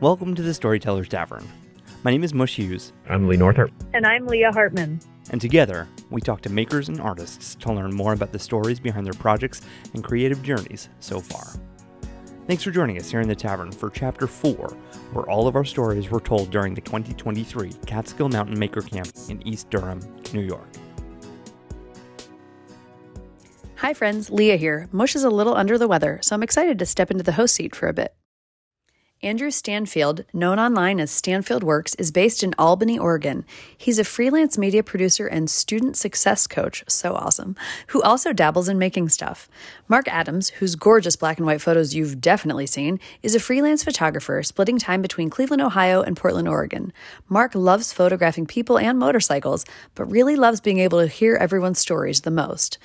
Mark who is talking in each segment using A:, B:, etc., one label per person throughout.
A: Welcome to the Storyteller's Tavern. My name is Mush Hughes,
B: I'm Leigh Northrop.
C: And I'm Leah Hartman.
A: and together we talk to makers and artists to learn more about the stories behind their projects and creative journeys so far. Thanks for joining us here in the tavern for Chapter 4, where all of our stories were told during the 2023 Catskill Mountain Maker Camp in East Durham, New York.
D: Hi, friends. Leah here. Mush is a little under the weather, so I'm excited to step into the host seat for a bit. Andrew Stanfield, known online as Stanfield Works, is based in Albany, Oregon. He's a freelance media producer and student success coach, so awesome, who also dabbles in making stuff. Mark Adams, whose gorgeous black and white photos you've definitely seen, is a freelance photographer splitting time between Cleveland, Ohio and Portland, Oregon. Mark loves photographing people and motorcycles, but really loves being able to hear everyone's stories the most.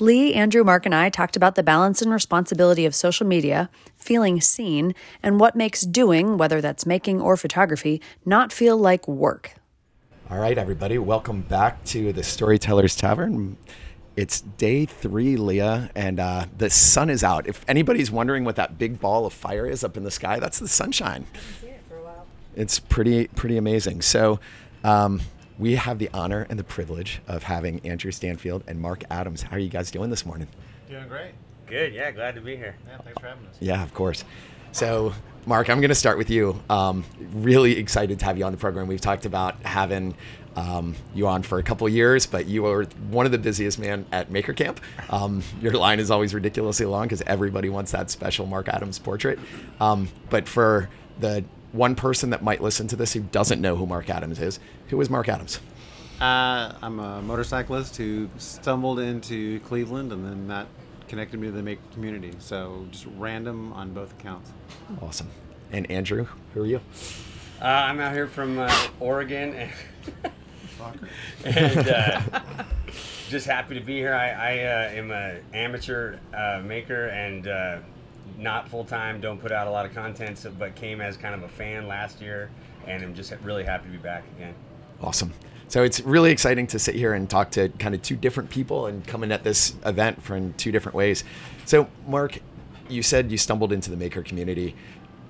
D: Leigh, Andrew, Mark, and I talked about the balance and responsibility of social media, feeling seen, and what makes doing, whether that's making or photography, not feel like work.
E: All right, everybody, welcome back to the Storytellers Tavern. It's day three, Leah, and uh, the sun is out. If anybody's wondering what that big ball of fire is up in the sky, that's the sunshine. It It's pretty pretty amazing. So, um, we have the honor and the privilege of having Andrew Stanfield and Mark Adams. How are you guys doing this morning?
F: Doing great.
B: Good, yeah, glad to be here.
F: Yeah, thanks for having us.
E: Yeah, of course. So, Mark, I'm going to start with you. Um, really excited to have you on the program. We've talked about having um, you on for a couple years, but you are one of the busiest men at Maker Camp. Um, your line is always ridiculously long because everybody wants that special Mark Adams portrait. Um, but for the one person that might listen to this who doesn't know who Mark Adams is, who is Mark Adams?
F: Uh, I'm a motorcyclist who stumbled into Cleveland, and then that connected me to the maker community. So just random on both accounts.
E: Awesome. And Andrew, who are you?
B: Uh, I'm out here from uh, Oregon, and, and uh, just happy to be here. I, I uh, am an amateur uh, maker and uh, not full time. Don't put out a lot of content, so, but came as kind of a fan last year, and I'm just really happy to be back again.
E: Awesome. So it's really exciting to sit here and talk to kind of two different people and coming at this event from two different ways. So, Mark, you said you stumbled into the maker community.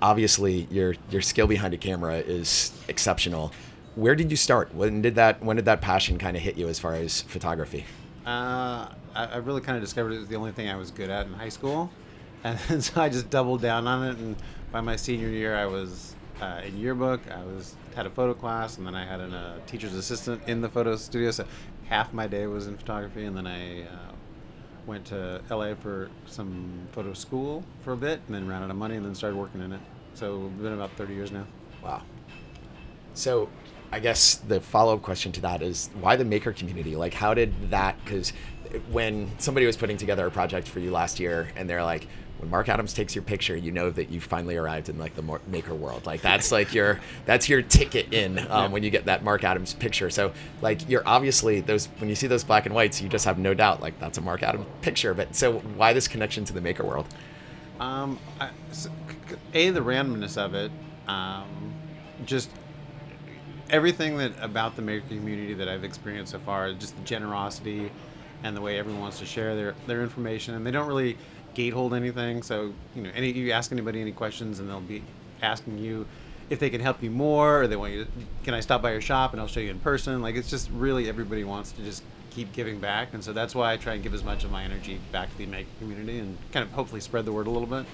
E: Obviously, your your skill behind a camera is exceptional. Where did you start? When did that when did that passion kind of hit you as far as photography?
F: Uh, I, I really kind of discovered it was the only thing I was good at in high school, and so I just doubled down on it. And by my senior year, I was uh, in yearbook. I was had a photo class, and then I had a uh, teacher's assistant in the photo studio. So half my day was in photography, and then I uh, went to LA for some photo school for a bit, and then ran out of money, and then started working in it. So it's been about 30 years now.
E: Wow. So, I guess the follow up question to that is why the maker community? Like, how did that? Because when somebody was putting together a project for you last year, and they're like, when Mark Adams takes your picture, you know that you finally arrived in like the maker world. Like that's like your that's your ticket in um, when you get that Mark Adams picture. So like you're obviously those when you see those black and whites, you just have no doubt like that's a Mark Adams picture. But so why this connection to the maker world?
F: Um, I, s- c- a the randomness of it, um, just everything that about the maker community that I've experienced so far, just the generosity and the way everyone wants to share their their information, and they don't really gatehold anything. So you know, any you ask anybody any questions, and they'll be asking you if they can help you more, or they want you to, can I stop by your shop and I'll show you in person. Like it's just really everybody wants to just keep giving back, and so that's why I try and give as much of my energy back to the maker community and kind of hopefully spread the word a little bit.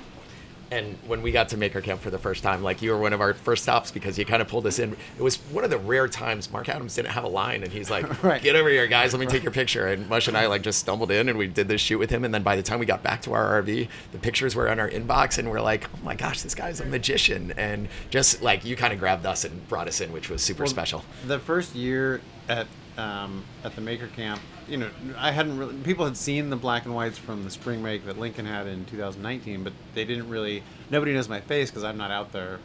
E: And when we got to Maker Camp for the first time, like you were one of our first stops because you kind of pulled us in. It was one of the rare times Mark Adams didn't have a line, and he's like,
F: Right.
E: "Get over here, guys! Let me take your picture." And Mush and I like just stumbled in, and we did this shoot with him. And then by the time we got back to our RV, the pictures were in our inbox, and we're like, "Oh my gosh, this guy's a magician!" And just like you kind of grabbed us and brought us in, which was super
F: Well,
E: special.
F: The first year at um, at the maker camp, you know, I hadn't really people had seen the black and whites from the spring break that Lincoln had in 2019, but they didn't really. Nobody knows my face because I'm not out there.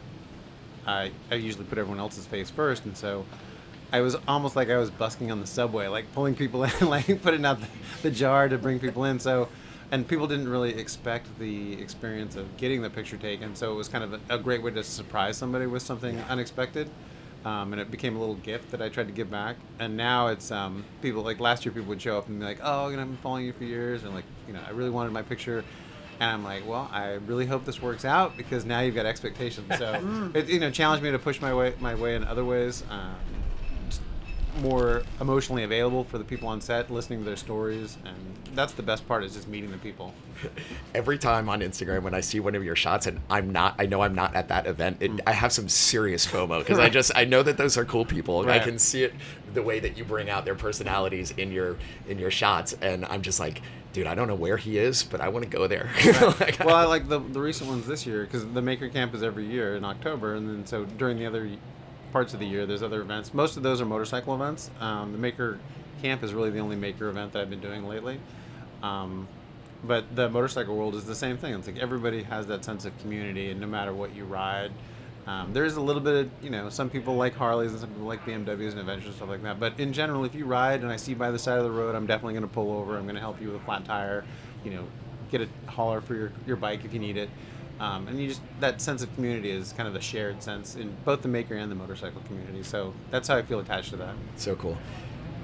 F: I I usually put everyone else's face first, and so. I was almost like I was busking on the subway, like pulling people in, like putting out the, the jar to bring people in. So, and people didn't really expect the experience of getting the picture taken. So it was kind of a, a great way to surprise somebody with something unexpected um, and it became a little gift that I tried to give back. And now it's um, people like last year, people would show up and be like, "Oh, you know, I've been following you for years," and like, you know, I really wanted my picture And I'm like, well, I really hope this works out because now you've got expectations. So it you know challenged me to push my way my way in other ways. Um, more emotionally available for the people on set, listening to their stories, and that's the best part is just meeting the people.
E: Every time on Instagram when I see one of your shots and I'm not, I know I'm not at that event. It, mm. I have some serious FOMO because I just I know that those are cool people. and I can see it the way that you bring out their personalities in your in your shots, and I'm just like, dude, I don't know where he is, but I want to go there. Like,
F: well, I like the the recent ones this year because the Maker Camp is every year in October, and then so during the other parts of the year, there's other events. Most of those are motorcycle events. Um, the Maker Camp is really the only Maker event that I've been doing lately. Um, but the motorcycle world is the same thing. It's like everybody has that sense of community, and no matter what you ride. Um, there is a little bit of, you know, some people like Harleys and some people like BMWs and Adventures and stuff like that. But in general, if you ride and I see you by the side of the road, I'm definitely going to pull over. I'm going to help you with a flat tire, you know, get a hauler for your, your bike if you need it. Um, and you just, that sense of community is kind of a shared sense in both the maker and the motorcycle community. So that's how I feel attached to that.
E: So cool.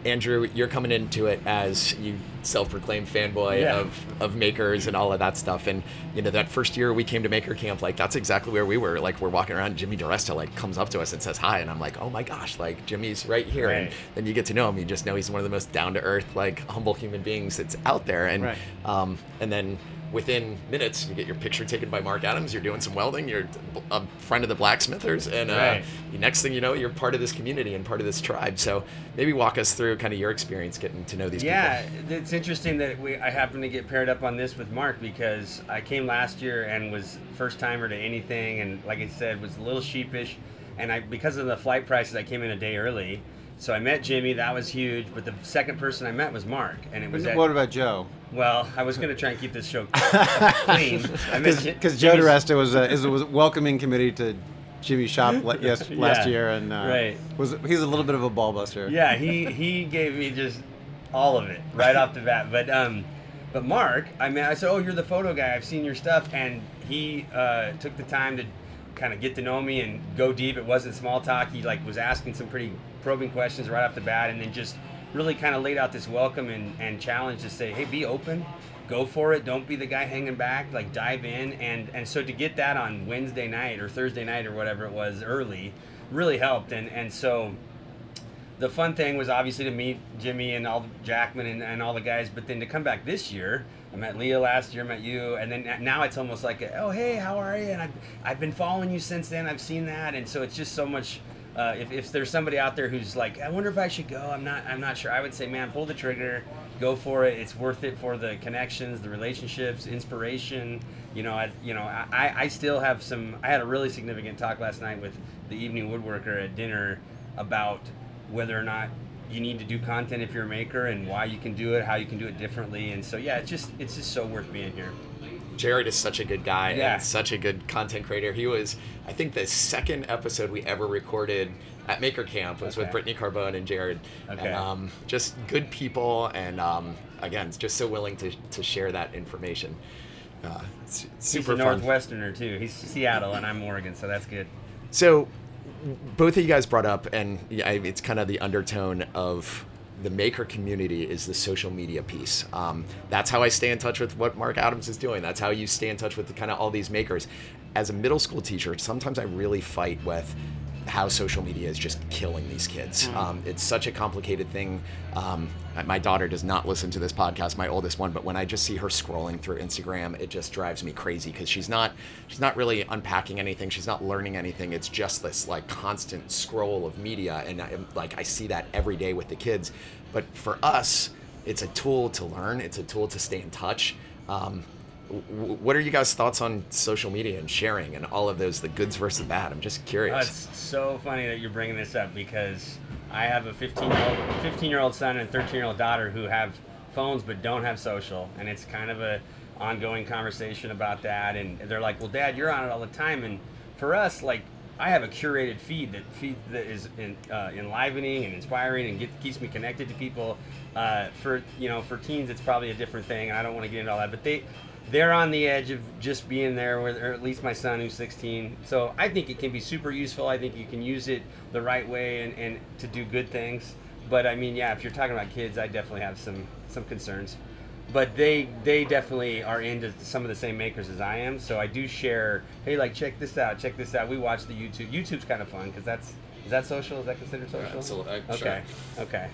E: Andrew, you're coming into it as you self-proclaimed fanboy
B: Yeah.
E: of, of makers and all of that stuff. And you know, that first year we came to Maker Camp, like that's exactly where we were. Like we're walking around, Jimmy DeResta like comes up to us and says hi, and I'm like, oh my gosh, like Jimmy's right here. And then you get to know him, you just know he's one of the most down-to-earth, like humble human beings that's out there. And
F: Right.
E: um, and then within minutes, you get your picture taken by Mark Adams. You're doing some welding. You're a friend of the blacksmithers, and uh,
B: Right.
E: next thing you know, you're part of this community and part of this tribe. So maybe walk us through kind of your experience getting to know these
B: Yeah,
E: people.
B: Yeah, it's interesting that we I happened to get paired up on this with Mark because I came last year and was first timer to anything, and like I said, was a little sheepish, and I because of the flight prices, I came in a day early. So I met Jimmy, that was huge. But the second person I met was Mark, and it was at,
F: what about Joe?
B: well, I was going to try and keep this show clean. I met Ji-
F: Because Joe DeResta was a, is a was a welcoming committee to Jimmy's shop le- yes, last
B: Yeah,
F: year, and uh,
B: right.
F: was he's a little bit of a ball buster.
B: yeah, he he gave me just all of it right off the bat. But um, but Mark, I mean, I said, "Oh, you're the photo guy. I've seen your stuff," and he uh, took the time to kind of get to know me and go deep. It wasn't small talk. He like was asking some pretty probing questions right off the bat, and then just really kind of laid out this welcome and, and challenge to say, "Hey, be open." Go for it. Don't be the guy hanging back. Like dive in, and and so to get that on Wednesday night or Thursday night or whatever it was early, really helped. And and so the fun thing was obviously to meet Jimmy and all Jackman and, and all the guys, but then to come back this year, I met Leah last year, met you, and then now it's almost like, a, oh hey, how are you? And I've, I've been following you since then. I've seen that, and so it's just so much. Uh, if, if there's somebody out there who's like, I wonder if I should go. I'm not. I'm not sure. I would say, man, pull the trigger, go for it. It's worth it for the connections, the relationships, inspiration. You know, I, you know, I, I still have some. I had a really significant talk last night with the evening woodworker at dinner about whether or not you need to do content if you're a maker and why you can do it, how you can do it differently. And so yeah, it's just it's just so worth being here.
E: Jared is such a good guy
B: Yeah.
E: and such a good content creator. He was, I think, the second episode we ever recorded at Maker Camp was with Brittany Carbone and Jared.
B: Okay.
E: And um, just good people, and um, again, just so willing to, to share that information. Uh, super
B: He's a
E: fun.
B: Northwesterner too. He's Seattle and I'm Oregon, so that's good.
E: So, both of you guys brought up, and yeah, it's kind of the undertone of the maker community is the social media piece. Um, that's how I stay in touch with what Mark Adams is doing. That's how you stay in touch with kind of all these makers. As a middle school teacher, sometimes I really fight with how social media is just killing these kids. Um, it's such a complicated thing. Um, my daughter does not listen to this podcast, my oldest one, but when I just see her scrolling through Instagram, it just drives me crazy because she's not she's not really unpacking anything. She's not learning anything. It's just this like constant scroll of media, and I, like I see that every day with the kids. But for us, it's a tool to learn. It's a tool to stay in touch. Um, what are you guys' thoughts on social media and sharing and all of those, the goods versus the bad? I'm just curious.
B: it's so funny that you're bringing this up because I have a 15 year old 15 year old son and 13 year old daughter who have phones but don't have social, and it's kind of a ongoing conversation about that. And they're like, "Well, Dad, you're on it all the time," and for us, like. I have a curated feed that feed that is in, uh, enlivening and inspiring and get, keeps me connected to people. Uh, for you know, for teens, it's probably a different thing, and I don't want to get into all that. But they they're on the edge of just being there, with, or at least my son who's 16. So I think it can be super useful. I think you can use it the right way and, and to do good things. But I mean, yeah, if you're talking about kids, I definitely have some some concerns. but they they definitely are into some of the same makers as I am. So I do share. Hey, like check this out, check this out. We watch the YouTube. YouTube's kind of fun because that's is that social? Is that considered social?
E: absolutely, uh,
B: Okay. Okay.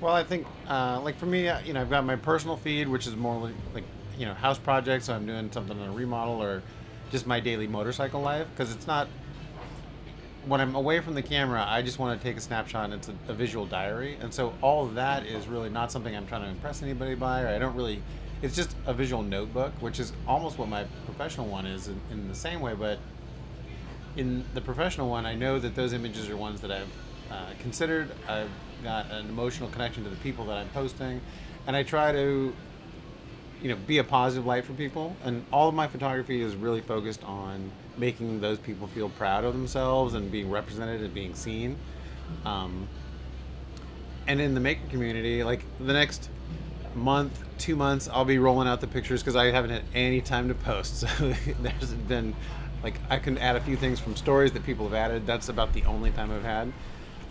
F: Well, I think, uh, like for me, uh, you know, I've got my personal feed, which is more like, like you know, house projects. I'm doing something on a remodel or just my daily motorcycle life because it's not. When I'm away from the camera, I just want to take a snapshot it's a, a visual diary. And so all of that is really not something I'm trying to impress anybody by, or I don't really. It's just a visual notebook, which is almost what my professional one is in, in the same way, but in the professional one, I know that those images are ones that I've uh, considered. I've got an emotional connection to the people that I'm posting, and I try to, you know, be a positive light for people. And all of my photography is really focused on making those people feel proud of themselves and being represented and being seen. Um, and in the maker community, like the next month, two months, I'll be rolling out the pictures because I haven't had any time to post. So there's been, like, I can add a few things from stories that people have added. That's about the only time I've had.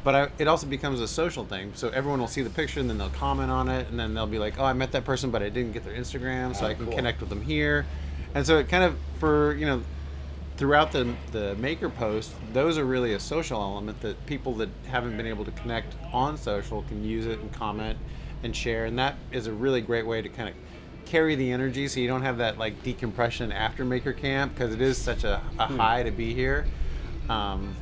F: But I, it also becomes a social thing. So everyone will see the picture and then they'll comment on it, and then they'll be like, "Oh, I met that person, but I didn't get their Instagram, so
E: Oh,
F: I can
E: cool.
F: connect with them here." And so it kind of for you know throughout the the maker post, those are really a social element that people that haven't been able to connect on social can use it and comment and share, and that is a really great way to kind of carry the energy so you don't have that like decompression after maker camp because it is such a, a high to be here um,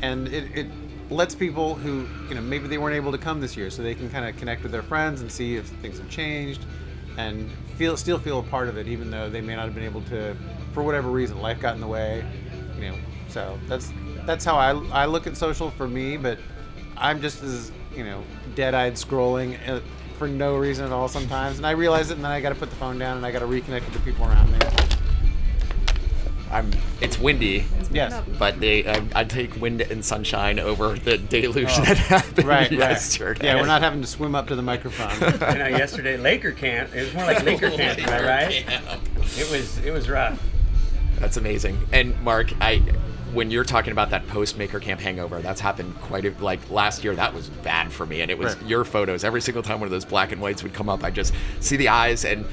F: and it, it lets people who you know maybe they weren't able to come this year so they can kind of connect with their friends and see if things have changed and feel still feel a part of it even though they may not have been able to for whatever reason life got in the way you know. So that's that's how I, I look at social for me but i'm just as you know dead-eyed scrolling uh, for no reason at all sometimes and i realize it and then i got to put the phone down and i got to reconnect with the people around me
E: I'm. It's windy,
F: yes
E: but they. I, I take wind and sunshine over the deluge oh. that happened
F: Oh. right, right.
E: yesterday.
F: Yeah, we're not having to swim up to the microphone.
B: I know yesterday Laker camp. It was more like Laker camp, am I right? It was it was rough.
E: That's amazing. And Mark, I when you're talking about that post maker camp hangover, that's happened quite a like last year. That was bad for me, and it was
F: Right.
E: your photos. Every single time one of those black and whites would come up, I just see the eyes and.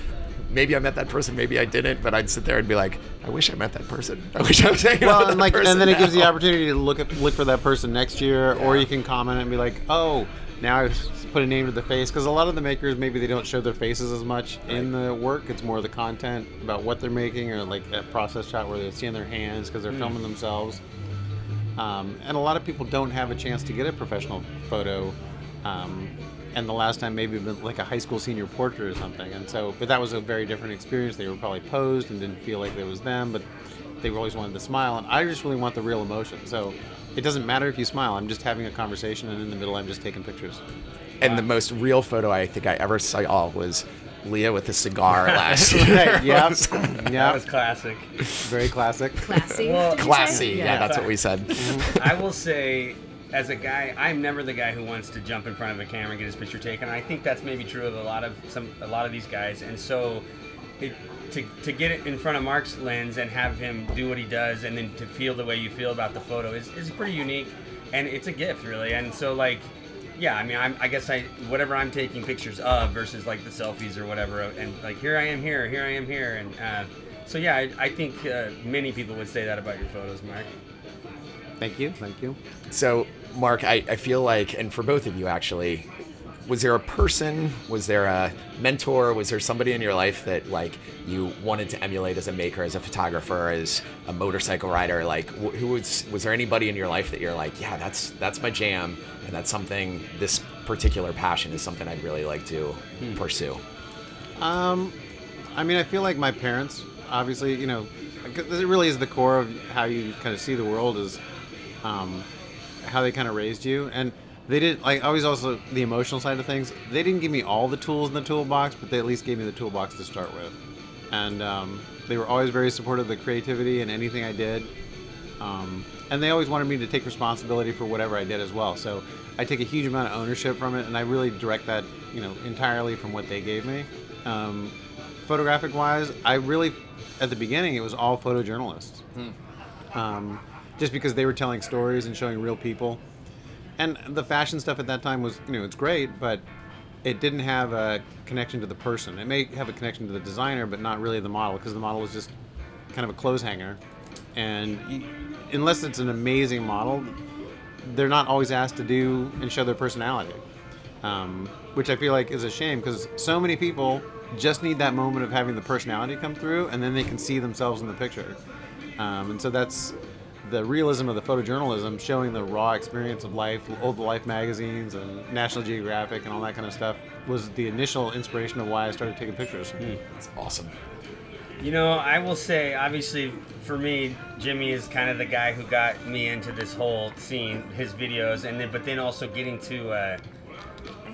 E: Maybe I met that person, maybe I didn't, but I'd sit there and be like, "I wish I met that person. I wish I was hanging out
F: well,
E: with
F: and
E: that
F: like,
E: person
F: and then it gives you the opportunity to look at look for that person next year, or you can comment and be like, oh, now I've put a name to the face. Because a lot of the makers maybe they don't show their faces as much in the work. It's more the content about what they're making, or like that process shot where they're seeing their hands because they're filming themselves. Um, and a lot of people don't have a chance to get a professional photo. Um, and the last time maybe been like a high school senior portrait or something. And so, but that was a very different experience. They were probably posed and didn't feel like it was them, but they always wanted to smile. And I just really want the real emotion. So it doesn't matter if you smile. I'm just having a conversation, and in the middle, I'm just taking pictures.
E: And the most real photo I think I ever saw was Leah with a cigar last year.
F: Right, yep.
B: That
F: yeah.
B: was classic.
F: Very classic.
C: Classy.
B: Well,
C: did you say?
E: Classy, yeah, that's what we said.
B: I will say, as a guy, I'm never the guy who wants to jump in front of a camera and get his picture taken. I think that's maybe true of a lot of some a lot of these guys, and so it, to to get it in front of Mark's lens and have him do what he does, and then to feel the way you feel about the photo is is pretty unique, and it's a gift really. And so like. Yeah, I mean, I'm, I guess I whatever I'm taking pictures of versus like the selfies or whatever, and like here I am here, here I am here, and uh, so yeah, I, I think uh, many people would say that about your photos, Mark.
F: Thank you. Thank you.
E: So, Mark, I, I feel like, and for both of you actually, was there a person, was there a mentor, was there somebody in your life that like you wanted to emulate as a maker, as a photographer, as a motorcycle rider? Like, who was was there anybody in your life that you're like, yeah, that's that's my jam, and that's something. This particular passion is something I'd really like to pursue.
F: Um, I mean, I feel like my parents, obviously, you know, it really is the core of how you kind of see the world is um, how they kind of raised you. And they did, like, always also the emotional side of things. They didn't give me all the tools in the toolbox, but they at least gave me the toolbox to start with. And um, they were always very supportive of the creativity and anything I did. Um, and they always wanted me to take responsibility for whatever I did as well. So I take a huge amount of ownership from it, and I really direct that, you know, entirely from what they gave me. Um, photographic wise, I really, at the beginning, it was all photojournalists. Um, just because they were telling stories and showing real people. And the fashion stuff at that time was, you know, it's great, but it didn't have a connection to the person. It may have a connection to the designer, but not really the model because the model was just kind of a clothes hanger. And unless it's an amazing model, they're not always asked to do and show their personality, um, which I feel like is a shame because so many people just need that moment of having the personality come through, and then they can see themselves in the picture. Um, and so that's the realism of the photojournalism, showing the raw experience of life, old Life magazines and National Geographic and all that kind of stuff, was the initial inspiration of why I started taking pictures.
E: That's awesome.
B: You know, I will say, obviously, for me, Jimmy is kind of the guy who got me into this whole scene, his videos, and then, but then also getting to, uh,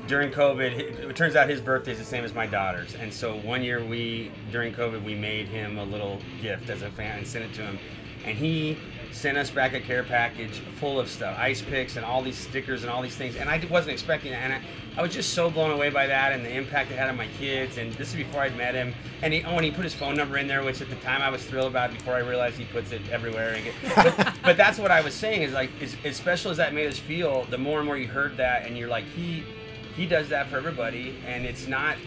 B: during COVID, it turns out his birthday is the same as my daughter's. And so one year we, during COVID, we made him a little gift as a fan and sent it to him. And he sent us back a care package full of stuff, ice picks and all these stickers and all these things. And I wasn't expecting that. And I, I was just so blown away by that and the impact it had on my kids. And this is before I'd met him. And he, oh, and he put his phone number in there, which at the time I was thrilled about. Before I realized he puts it everywhere. And get, but, but that's what I was saying is like, as, as special as that made us feel, the more and more you heard that, and you're like, he he does that for everybody, and it's not.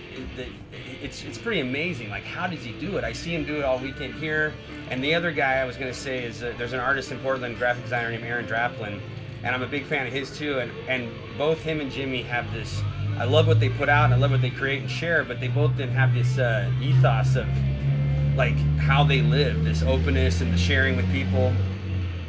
B: It's it's pretty amazing. Like, how does he do it? I see him do it all weekend here. And the other guy I was to say is uh, there's an artist in Portland, graphic designer named Aaron Draplin, and I'm a big fan of his too. And and both him and Jimmy have this. I love what they put out, and I love what they create and share. But they both then have this uh, ethos of like how they live, this openness and the sharing with people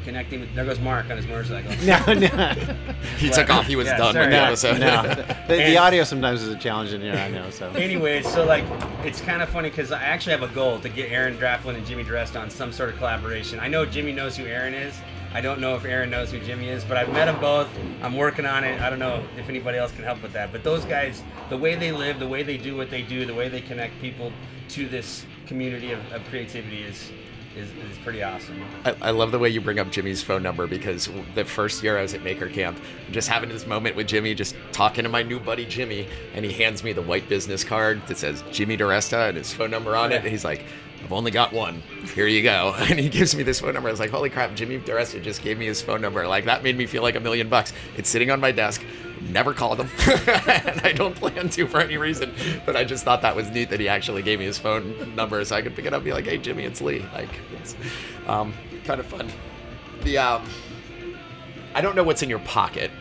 B: connecting with. There goes Mark on his motorcycle.
F: No, no,
E: He took off. He was
B: Yeah,
E: done
B: sorry.
E: with the episode.
F: no. The, the audio sometimes is a challenge in here, I know. So
B: Anyway, so like it's kind of funny because I actually have a goal to get Aaron Draplin and Jimmy DeResta on some sort of collaboration. I know Jimmy knows who Aaron is. I don't know if Aaron knows who Jimmy is, but I've met them both. I'm working on it. I don't know if anybody else can help with that. But those guys, the way they live, the way they do what they do, the way they connect people to this community of, of creativity is, is is pretty awesome.
E: I, I love the way you bring up Jimmy's phone number because the first year I was at Maker Camp, I'm just having this moment with Jimmy, just talking to my new buddy Jimmy, and he hands me the white business card that says Jimmy DeResta and his phone number on it. And he's like, I've only got one. Here you go. And he gives me this phone number. I was like, holy crap, Jimmy DeResta just gave me his phone number. Like, that made me feel like a million bucks. It's sitting on my desk. Never called him. and I don't plan to for any reason. But I just thought that was neat that he actually gave me his phone number so I could pick it up and be like, hey, Jimmy, it's Leigh. Like, it's um, kind of fun. The, um, I don't know what's in your pocket,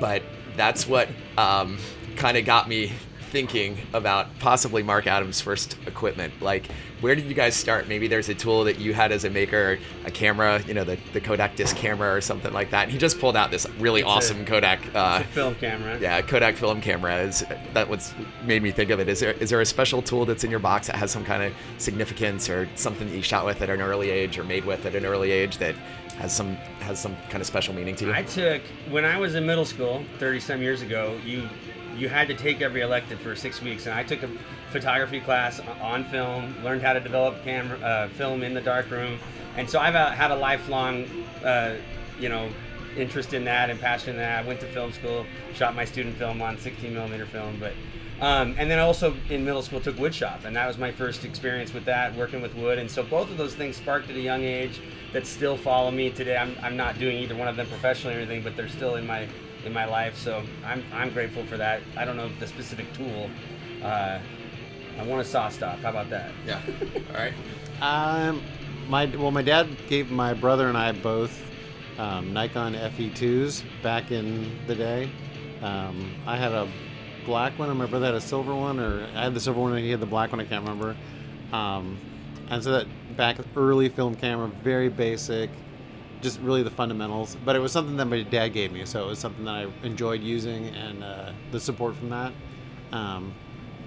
E: but that's what um, kind of got me thinking about possibly Mark Adams' first equipment. Like, where did you guys start? Maybe there's a tool that you had as a maker, a camera, you know, the, the Kodak disc camera or something like that. And he just pulled out this really
B: It's a-
E: awesome Kodak. Uh,
B: a film camera.
E: yeah, Kodak film camera is that what's made me think of it. Is there is there a special tool that's in your box that has some kind of significance or something that you shot with at an early age or made with at an early age that has some has some kind of special meaning to you?
B: I took when I was in middle school, thirty some years ago. You you had to take every elective for six weeks, and I took a photography class on film, learned how to develop camera uh, film in the darkroom, and so I've uh, had a lifelong, uh, you know, interest in that and passion in that. I went to film school, shot my student film on 16 millimeter film, but. Um, and then I also in middle school took wood shop, and that was my first experience with that, working with wood. And so both of those things sparked at a young age that still follow me today. I'm, I'm not doing either one of them professionally or anything, but they're still in my in my life. So I'm, I'm grateful for that. I don't know the specific tool. Uh, I want a SawStop. How about that?
E: yeah. All right.
F: Um, my well, my dad gave my brother and I both um, Nikon FE2s back in the day. Um, I had a black one, and my brother had a silver one, or I had the silver one, and he had the black one. I can't remember. Um, and so that back early film camera, very basic, just really the fundamentals. But it was something that my dad gave me, so it was something that I enjoyed using, and uh, the support from that. Um,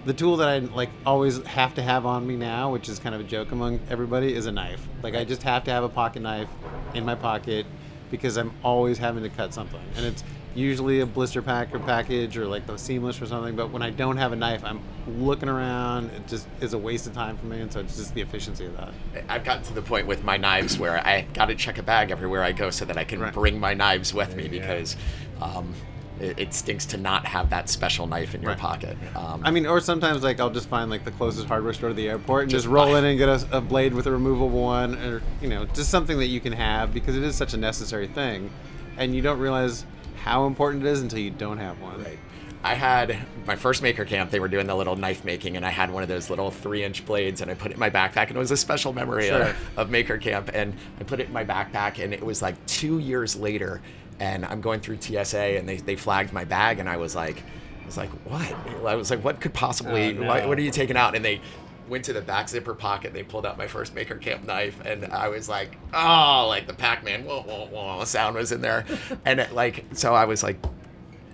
F: the tool that I like always have to have on me now, which is kind of a joke among everybody, is a knife. Like I just have to have a pocket knife in my pocket because I'm always having to cut something, and it's usually a blister pack or package or like the seamless or something. But when I don't have a knife, I'm looking around. It just is a waste of time for me, and so it's just the efficiency of that.
E: I've gotten to the point with my knives where I got to check a bag everywhere I go so that I can
F: Right.
E: bring my knives with me
B: There you go.
E: because um, it, it stinks to not have that special knife in your
F: Right.
E: pocket. Um,
F: I mean, or sometimes like I'll just find like the closest hardware store to the airport and
E: Just
F: just, roll in and get a, a blade with a removable one, or you know, just something that you can have because it is such a necessary thing, and you don't realize how important it is until you don't have one.
E: Right. I had my first maker camp. They were doing the little knife making, and I had one of those little three-inch blades, and I put it in my backpack, and it was a special memory
F: Sure.
E: of, of maker camp. And I put it in my backpack, and it was like two years later, and I'm going through TSA, and they, they flagged my bag, and I was like, I was like, what? I was like, what could possibly?
B: Oh, no.
E: what, what are you taking out? And they went to the back zipper pocket. They pulled out my first maker camp knife, and I was like, oh, like the Pac-Man whoa, whoa, whoa, sound was in there, and it, like so I was like,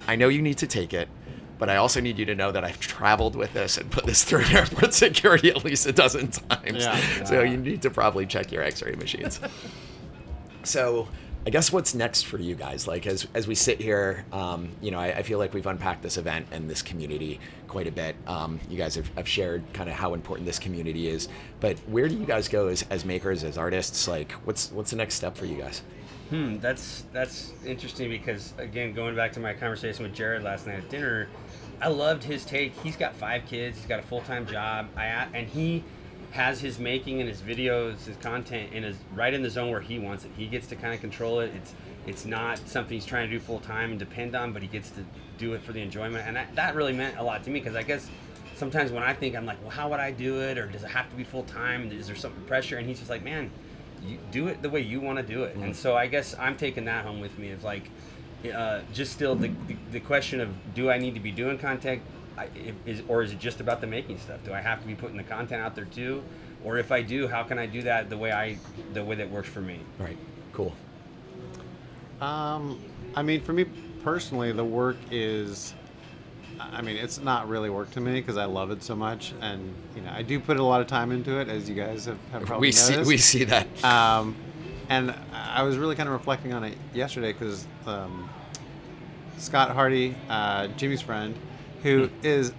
E: I know you need to take it. But I also need you to know that I've traveled with this and put this through airport security at least a dozen times.
F: Yeah.
E: So you need to probably check your X-ray machines. so I guess what's next for you guys? Like as as we sit here, um, you know, I, I feel like we've unpacked this event and this community quite a bit. Um, you guys have, have shared kind of how important this community is. But where do you guys go as, as makers, as artists? Like, what's what's the next step for you guys?
B: Hmm, that's that's interesting because again, going back to my conversation with Jared last night at dinner, I loved his take. He's got five kids. He's got a full time job. I and he has his making and his videos, his content, and is right in the zone where he wants it. He gets to kind of control it. It's it's not something he's trying to do full time and depend on, but he gets to do it for the enjoyment. And that, that really meant a lot to me because I guess sometimes when I think I'm like, well, how would I do it, or does it have to be full time? Is there some pressure? And he's just like, man, you do it the way you want to do it. And so I guess I'm taking that home with me. It's like, uh, just still the, the, the question of do I need to be doing content, I, is, or is it just about the making stuff? Do I have to be putting the content out there too? Or if I do, how can I do that the way I, the way that works for me?
E: Right. Cool.
F: Um, I mean, for me personally, the work is. I mean, it's not really work to me because I love it so much, and you know, I do put a lot of time into it, as you guys have, have probably
E: We see we see that.
F: Um, and I was really kind of reflecting on it yesterday because um, Scott Hardy, uh, Jimmy's friend, who is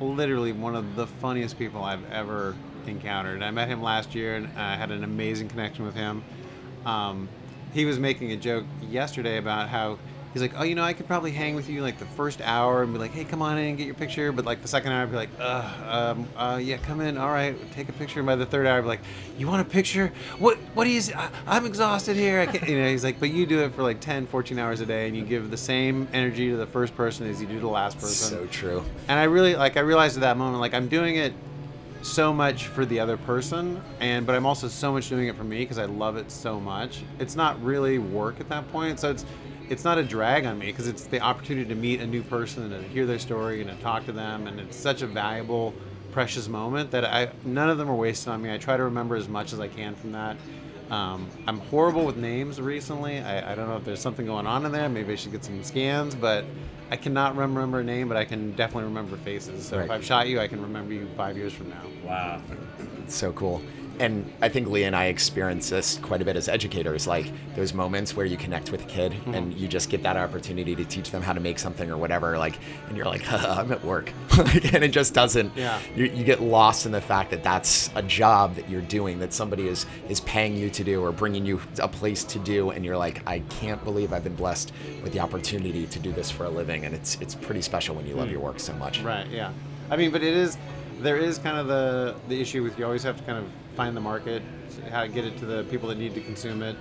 F: literally one of the funniest people I've ever encountered. I met him last year and I had an amazing connection with him. Um, he was making a joke yesterday about how he's like, oh, you know, I could probably hang with you like the first hour and be like, hey, come on in and get your picture. But like the second hour, I'd be like, uh, um, uh, yeah, come in. All right, take a picture. And by the third hour, I'd be like, you want a picture? What? What do you? s- I, I'm exhausted here. I can't, you know, he's like, but you do it for like 10, 14 hours a day, and you give the same energy to the first person as you do to the last person.
E: So true.
F: And I really like I realized at that moment like I'm doing it so much for the other person and but I'm also so much doing it for me because I love it so much. It's not really work at that point. So it's it's not a drag on me because it's the opportunity to meet a new person and to hear their story and to talk to them and it's such a valuable precious moment that I none of them are wasted on me. I try to remember as much as I can from that. Um, I'm horrible with names recently. I, I don't know if there's something going on in there. Maybe I should get some scans, but I cannot remember a name, but I can definitely remember faces. So if I've shot you, I can remember you five years from now.
B: Wow.
E: It's so cool. And I think Leigh and I experience this quite a bit as educators, like those moments where you connect with a kid
F: Mm-hmm.
E: and you just get that opportunity to teach them how to make something or whatever, like, and you're like, I'm at work. And it just doesn't,
F: Yeah.
E: you, you get lost in the fact that that's a job that you're doing, that somebody is, is paying you to do or bringing you a place to do. And you're like, I can't believe I've been blessed with the opportunity to do this for a living. And it's, it's pretty special when you love your work so much.
F: Right. Yeah. I mean, but it is there is kind of the the issue with you always have to kind of find the market, how to get it to the people that need to consume it.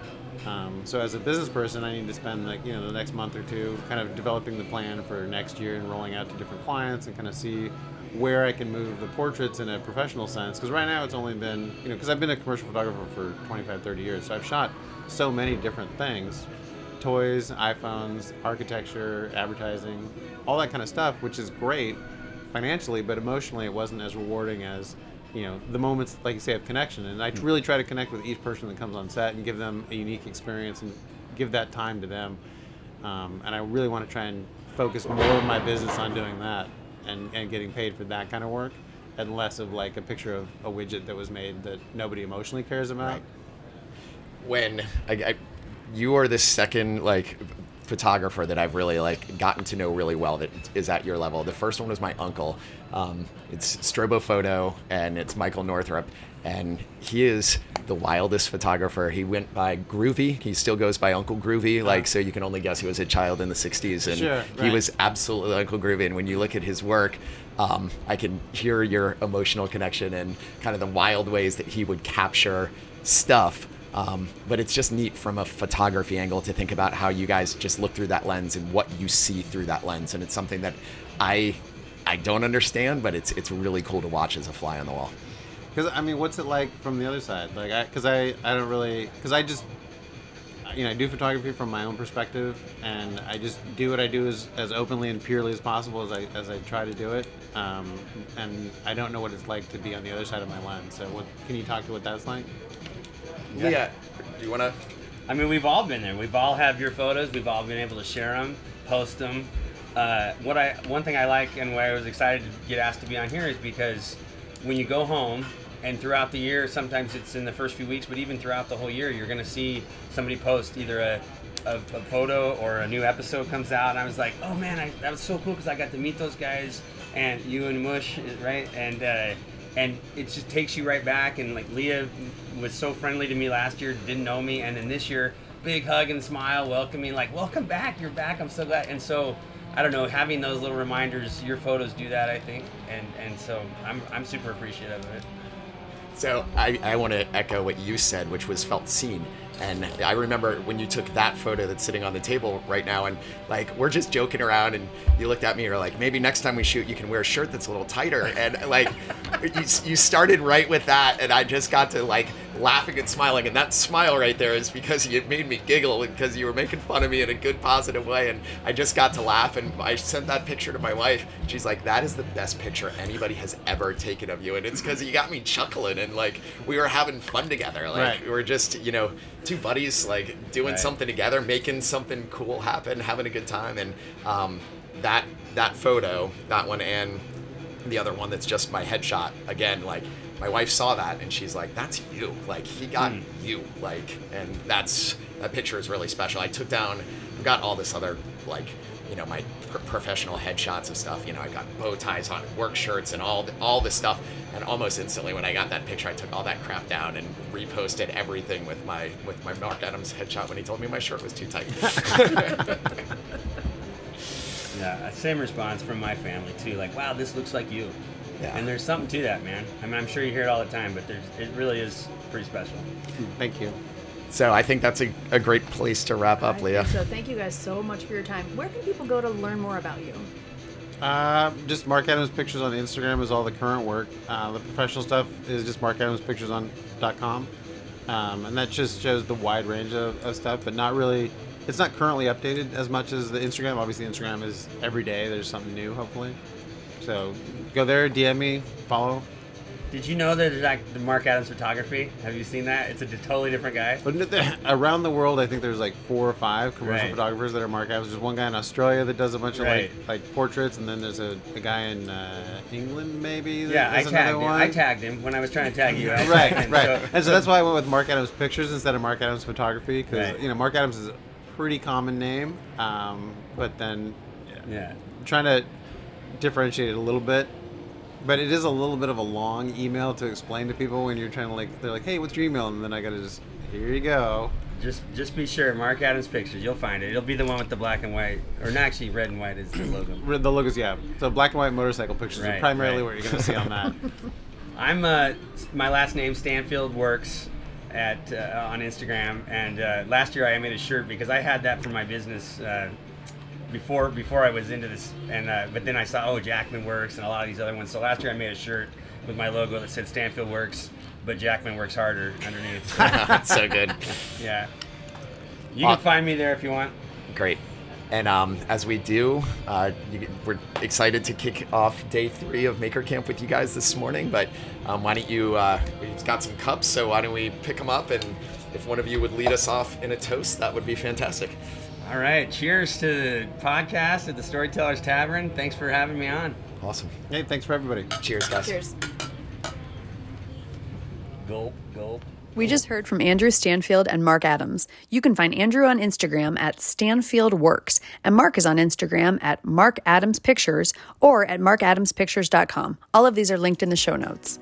F: Um, so as a business person, I need to spend like you know the next month or two kind of developing the plan for next year and rolling out to different clients and kind of see where I can move the portraits in a professional sense. Because right now it's only been you know because I've been a commercial photographer for 25, 30 years, so I've shot so many different things toys, iPhones, architecture, advertising, all that kind of stuff, which is great financially, but emotionally it wasn't as rewarding as you know the moments like you say of connection. And I really try to connect with each person that comes on set and give them a unique experience and give that time to them. Um, and I really want to try and focus more of my business on doing that and, and getting paid for that kind of work and less of like a picture of a widget that was made that nobody emotionally cares about.
E: Right. when I, I, you are the second like photographer that I've really like gotten to know really well that is at your level. The first one was my uncle. Um, it's Strobo Photo, and it's Michael Northrup, and he is the wildest photographer. He went by Groovy. He still goes by Uncle Groovy. Like so, you can only guess he was a child in the '60s, and
F: Sure,
E: he was absolutely Uncle Groovy. And when you look at his work, um, I can hear your emotional connection and kind of the wild ways that he would capture stuff Um, but it's just neat from a photography angle to think about how you guys just look through that lens and what you see through that lens. And it's something that I I don't understand, but it's it's really cool to watch as a fly on the wall.
F: Because I mean, what's it like from the other side? Like, I because I I don't really because I just you know I do photography from my own perspective, and I just do what I do as, as openly and purely as possible as I as I try to do it. Um, and I don't know what it's like to be on the other side of my lens. So, what can you talk to what that's like?
E: Leah, do you want to?
B: I mean, we've all been there. We've all have your photos. We've all been able to share them, post them. Uh, what I one thing I like and why I was excited to get asked to be on here is because when you go home and throughout the year, sometimes it's in the first few weeks, but even throughout the whole year, you're going to see somebody post either a, a, a, photo or a new episode comes out. And I was like, oh man, I, that was so cool because I got to meet those guys and you and Mush, right? And uh, and it just takes you right back. And like Leah was so friendly to me last year, didn't know me, and then this year, big hug and smile, welcoming, like welcome back, you're back. I'm so glad. And so I don't know, having those little reminders, your photos do that, I think, and and so I'm I'm super appreciative of it.
E: So I, I want to echo what you said, which was felt seen. And I remember when you took that photo that's sitting on the table right now, and like we're just joking around, and you looked at me, you're like, maybe next time we shoot, you can wear a shirt that's a little tighter. And like, you, you started right with that, and I just got to like laughing and smiling. And that smile right there is because you made me giggle because you were making fun of me in a good, positive way. And I just got to laugh. And I sent that picture to my wife. She's like, that is the best picture anybody has ever taken of you. And it's because you got me chuckling and like we were having fun together. Like
F: Right.
E: we were just, you know, two buddies like doing
B: Right.
E: something together, making something cool happen, having a good time. And um, that, that photo, that one, and the other one that's just my headshot again like my wife saw that and she's like that's you. Like he got hmm. you. Like and that's that picture is really special. I took down i've got all this other like you know my pr- professional headshots of stuff. You know i got bow ties on work shirts and all the, all this stuff. And almost instantly when i got that picture i took all that crap down and reposted everything with my with my mark adams headshot when he told me my shirt was too tight.
B: Yeah, same response from my family too. Like, wow, this looks like you.
E: Yeah.
B: And there's something to that, man. I mean, I'm sure you hear it all the time, but there's it really is pretty special.
F: Thank you.
E: so i think that's a, a great place to wrap up
C: I
E: leah
C: So thank you guys so much for your time. Where can people go to learn more about you?
F: Uh, just Mark Adams Pictures on Instagram is all the current work. Uh, the professional stuff is just markadamspictures.com. Um, and that just shows the wide range of, of stuff, but not really. It's not currently updated as much as the Instagram. Obviously, Instagram is every day. There's something new, hopefully. So go there, DM me, follow.
B: Did you know that there's like the Mark Adams photography? Have you seen that? It's a totally different guy.
F: But around the world, I think there's like four or five commercial
B: Right.
F: photographers that are Mark Adams. There's one guy in Australia that does a bunch of like like portraits, and then there's a, a guy in uh, England maybe. that
B: Yeah, I tagged him.
F: one.
B: I tagged him when I was trying to tag you.
F: Right, right.
B: So-
F: and so that's why I went with Mark Adams Pictures instead of Mark Adams Photography because
B: Right.
F: you know Mark Adams is a pretty common name, um, but then
B: yeah.
F: trying to differentiate it a little bit. But it is a little bit of a long email to explain to people when you're trying to like they're like, hey, what's your email? And then I gotta just here you go.
B: Just just be sure, Mark Adams pictures. You'll find it. It'll be the one with the black and white, or not actually red and white is the logo.
F: Re- The logos, yeah. So black and white motorcycle pictures are primarily
B: right.
F: what you're gonna see on that.
B: I'm uh, my last name Stanfield Works at uh, on Instagram, and uh, last year I made a shirt because I had that for my business uh, before before I was into this, and uh, but then I saw oh Jackman Works and a lot of these other ones. So last year I made a shirt with my logo that said Stanfield Works, but Jackman works harder underneath. So,
E: That's so good
B: yeah, you can find me there if you want.
E: Great. And um, as we do, uh, you, we're excited to kick off day three of Maker Camp with you guys this morning. But um, why don't you? Uh, we've got some cups, so why don't we pick them up? And if one of you would lead us off in a toast, that would be fantastic.
B: All right, cheers to the podcast at the Storytellers Tavern. Thanks for having me on.
E: Awesome.
F: hey, thanks for everybody.
E: Cheers, guys.
C: Cheers.
B: Gulp, gulp.
D: We just heard from Andrew Stanfield and Mark Adams. You can find Andrew on Instagram at Stanfield Works, and Mark is on Instagram at Mark Adams Pictures or at markadamspictures.com. All of these are linked in the show notes.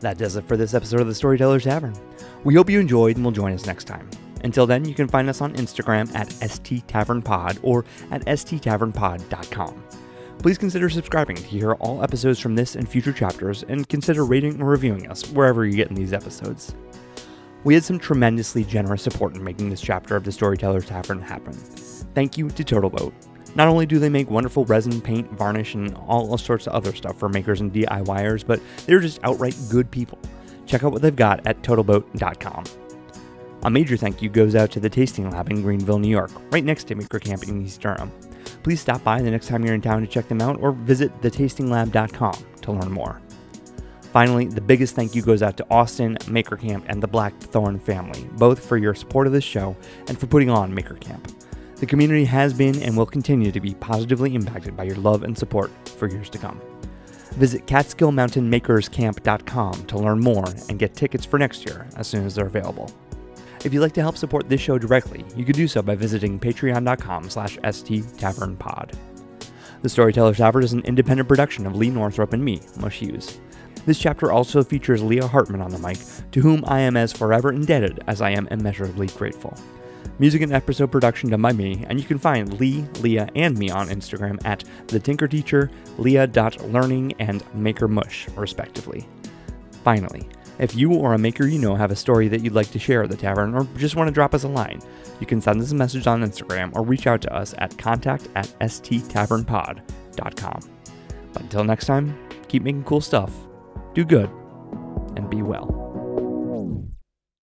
A: That does it for this episode of the Storytellers Tavern. We hope you enjoyed and will join us next time. Until then, you can find us on Instagram at sttavernpod or at sttavernpod.com. Please consider subscribing to hear all episodes from this and future chapters, and consider rating or reviewing us wherever you're getting these episodes. We had some tremendously generous support in making this chapter of the Storyteller Tavern happen. Thank you to TotalBoat. Not only do they make wonderful resin, paint, varnish, and all sorts of other stuff for makers and DIYers, but they're just outright good people. Check out what they've got at totalboat.com. A major thank you goes out to the Tasting Lab in Greenville, New York, right next to Maker Camp in East Durham. Please stop by the next time you're in town to check them out or visit thetastinglab.com to learn more. Finally, the biggest thank you goes out to Austin, Maker Camp, and the Blackthorn family, both for your support of this show and for putting on Maker Camp. The community has been and will continue to be positively impacted by your love and support for years to come. Visit CatskillMountainMakersCamp.com to learn more and get tickets for next year as soon as they're available. If you'd like to help support this show directly, you can do so by visiting patreon.com slash sttavernpod. The Storyteller Tavern is an independent production of Leigh Northrup and me, Mush Hughes. This chapter also features Leah Hartman on the mic, to whom I am as forever indebted as I am immeasurably grateful. Music and episode production done by me, and you can find Leigh, Leah, and me on Instagram at the Tinker Teacher, Leah.learning, and Maker Mush, respectively. Finally, if you or a maker you know have a story that you'd like to share at the tavern or just want to drop us a line, you can send us a message on Instagram or reach out to us at contact at sttavernpod.com. But until next time, keep making cool stuff, do good, and be well.